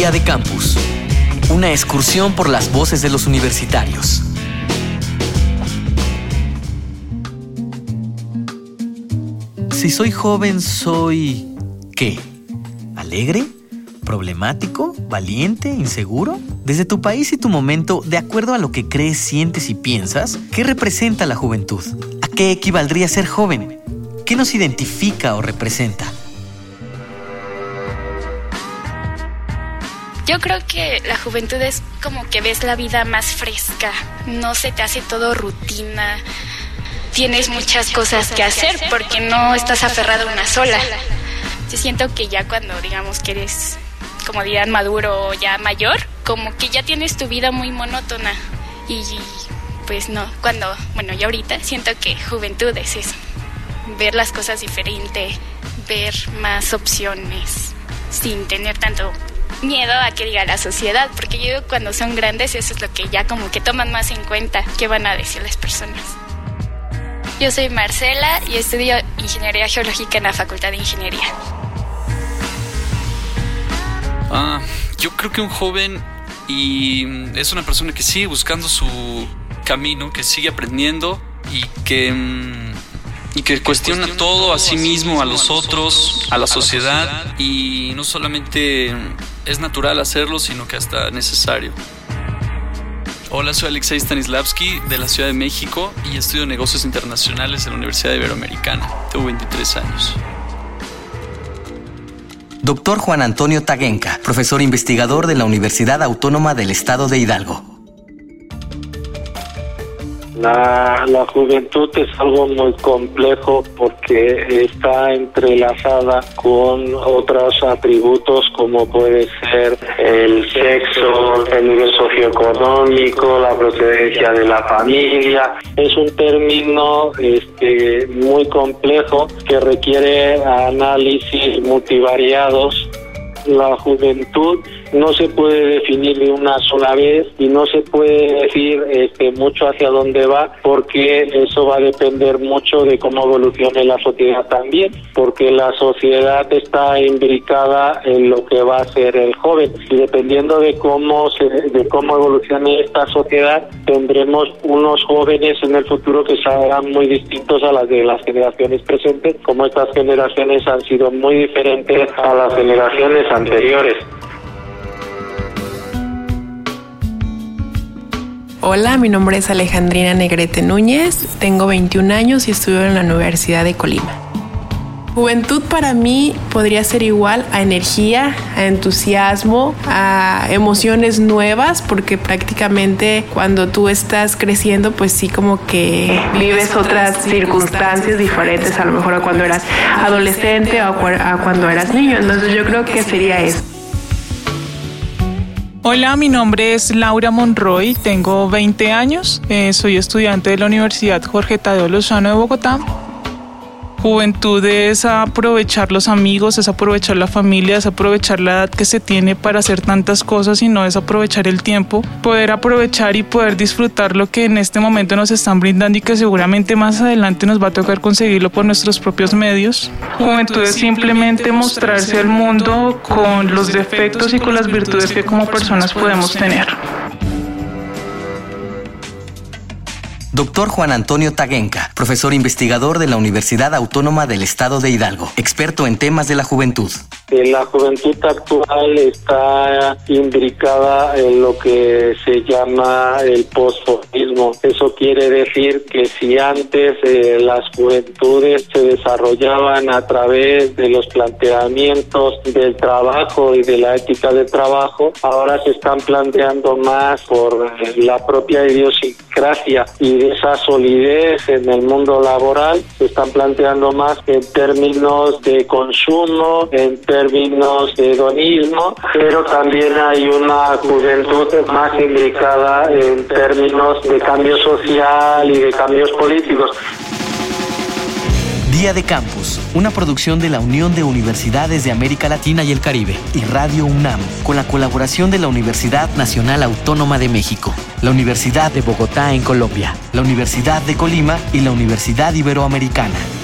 De Campus. Una excursión por las voces de los universitarios. Si soy joven, soy... ¿qué? ¿Alegre? ¿Problemático? ¿Valiente? ¿Inseguro? Desde tu país y tu momento, de acuerdo a lo que crees, sientes y piensas, ¿qué representa la juventud? ¿A qué equivaldría ser joven? ¿Qué nos identifica o representa? Yo creo que la juventud es como que ves la vida más fresca, no se te hace todo rutina, tienes muchas cosas que hacer porque no estás aferrado a una sola. Yo siento que ya cuando digamos que eres, como dirán, maduro o ya mayor, como que ya tienes tu vida muy monótona y pues no, cuando, bueno, yo ahorita siento que juventud es eso, ver las cosas diferente, ver más opciones sin tener tanto miedo a que diga la sociedad, porque yo cuando son grandes eso es lo que ya como que toman más en cuenta, qué van a decir las personas. Yo soy Marcela y estudio Ingeniería Geológica en la Facultad de Ingeniería. Ah, yo creo que un joven y es una persona que sigue buscando su camino, que sigue aprendiendo y que mm, y que cuestiona todo a sí mismo, a los otros, a la sociedad y no solamente es natural hacerlo, sino que hasta necesario. Hola, soy Alexei Stanislavski de la Ciudad de México y estudio negocios internacionales en la Universidad Iberoamericana. Tengo 23 años. Doctor Juan Antonio Taguenca, profesor investigador de la Universidad Autónoma del Estado de Hidalgo. La, la, juventud es algo muy complejo porque está entrelazada con otros atributos como puede ser el sexo, el nivel socioeconómico, la procedencia de la familia. Es un término este, muy complejo que requiere análisis multivariados. La juventud no se puede definir de una sola vez y no se puede decir este, mucho hacia dónde va porque eso va a depender mucho de cómo evolucione la sociedad también, porque la sociedad está imbricada en lo que va a ser el joven y dependiendo de cómo se, de cómo evolucione esta sociedad tendremos unos jóvenes en el futuro que serán muy distintos a las de las generaciones presentes, como estas generaciones han sido muy diferentes a las generaciones anteriores. Hola, mi nombre es Alejandrina Negrete Núñez, tengo 21 años y estudio en la Universidad de Colima. Juventud para mí podría ser igual a energía, a entusiasmo, a emociones nuevas, porque prácticamente cuando tú estás creciendo, pues sí como que vives otras circunstancias diferentes a lo mejor a cuando eras adolescente o a cuando eras niño. Entonces yo creo que sería eso. Hola, mi nombre es Laura Monroy, tengo 20 años, eh, soy estudiante de la Universidad Jorge Tadeo Lozano de Bogotá. Juventud es aprovechar los amigos, es aprovechar la familia, es aprovechar la edad que se tiene para hacer tantas cosas y no es aprovechar el tiempo, poder aprovechar y poder disfrutar lo que en este momento nos están brindando y que seguramente más adelante nos va a tocar conseguirlo por nuestros propios medios. Juventud es simplemente mostrarse al mundo con los defectos y con las virtudes que como personas podemos tener. Doctor Juan Antonio Taguenca, profesor investigador de la Universidad Autónoma del Estado de Hidalgo, experto en temas de la juventud. La juventud actual está imbricada en lo que se llama el postfordismo. Eso quiere decir que si antes eh, las juventudes se desarrollaban a través de los planteamientos del trabajo y de la ética del trabajo, ahora se están planteando más por eh, la propia idiosincrasia y esa solidez en el mundo laboral se están planteando más en términos de consumo, en términos de hedonismo, pero también hay una juventud más indicada en términos de cambio social y de cambios políticos. Día de Campus, una producción de la Unión de Universidades de América Latina y el Caribe y Radio UNAM, con la colaboración de la Universidad Nacional Autónoma de México, la Universidad de Bogotá en Colombia, la Universidad de Colima y la Universidad Iberoamericana.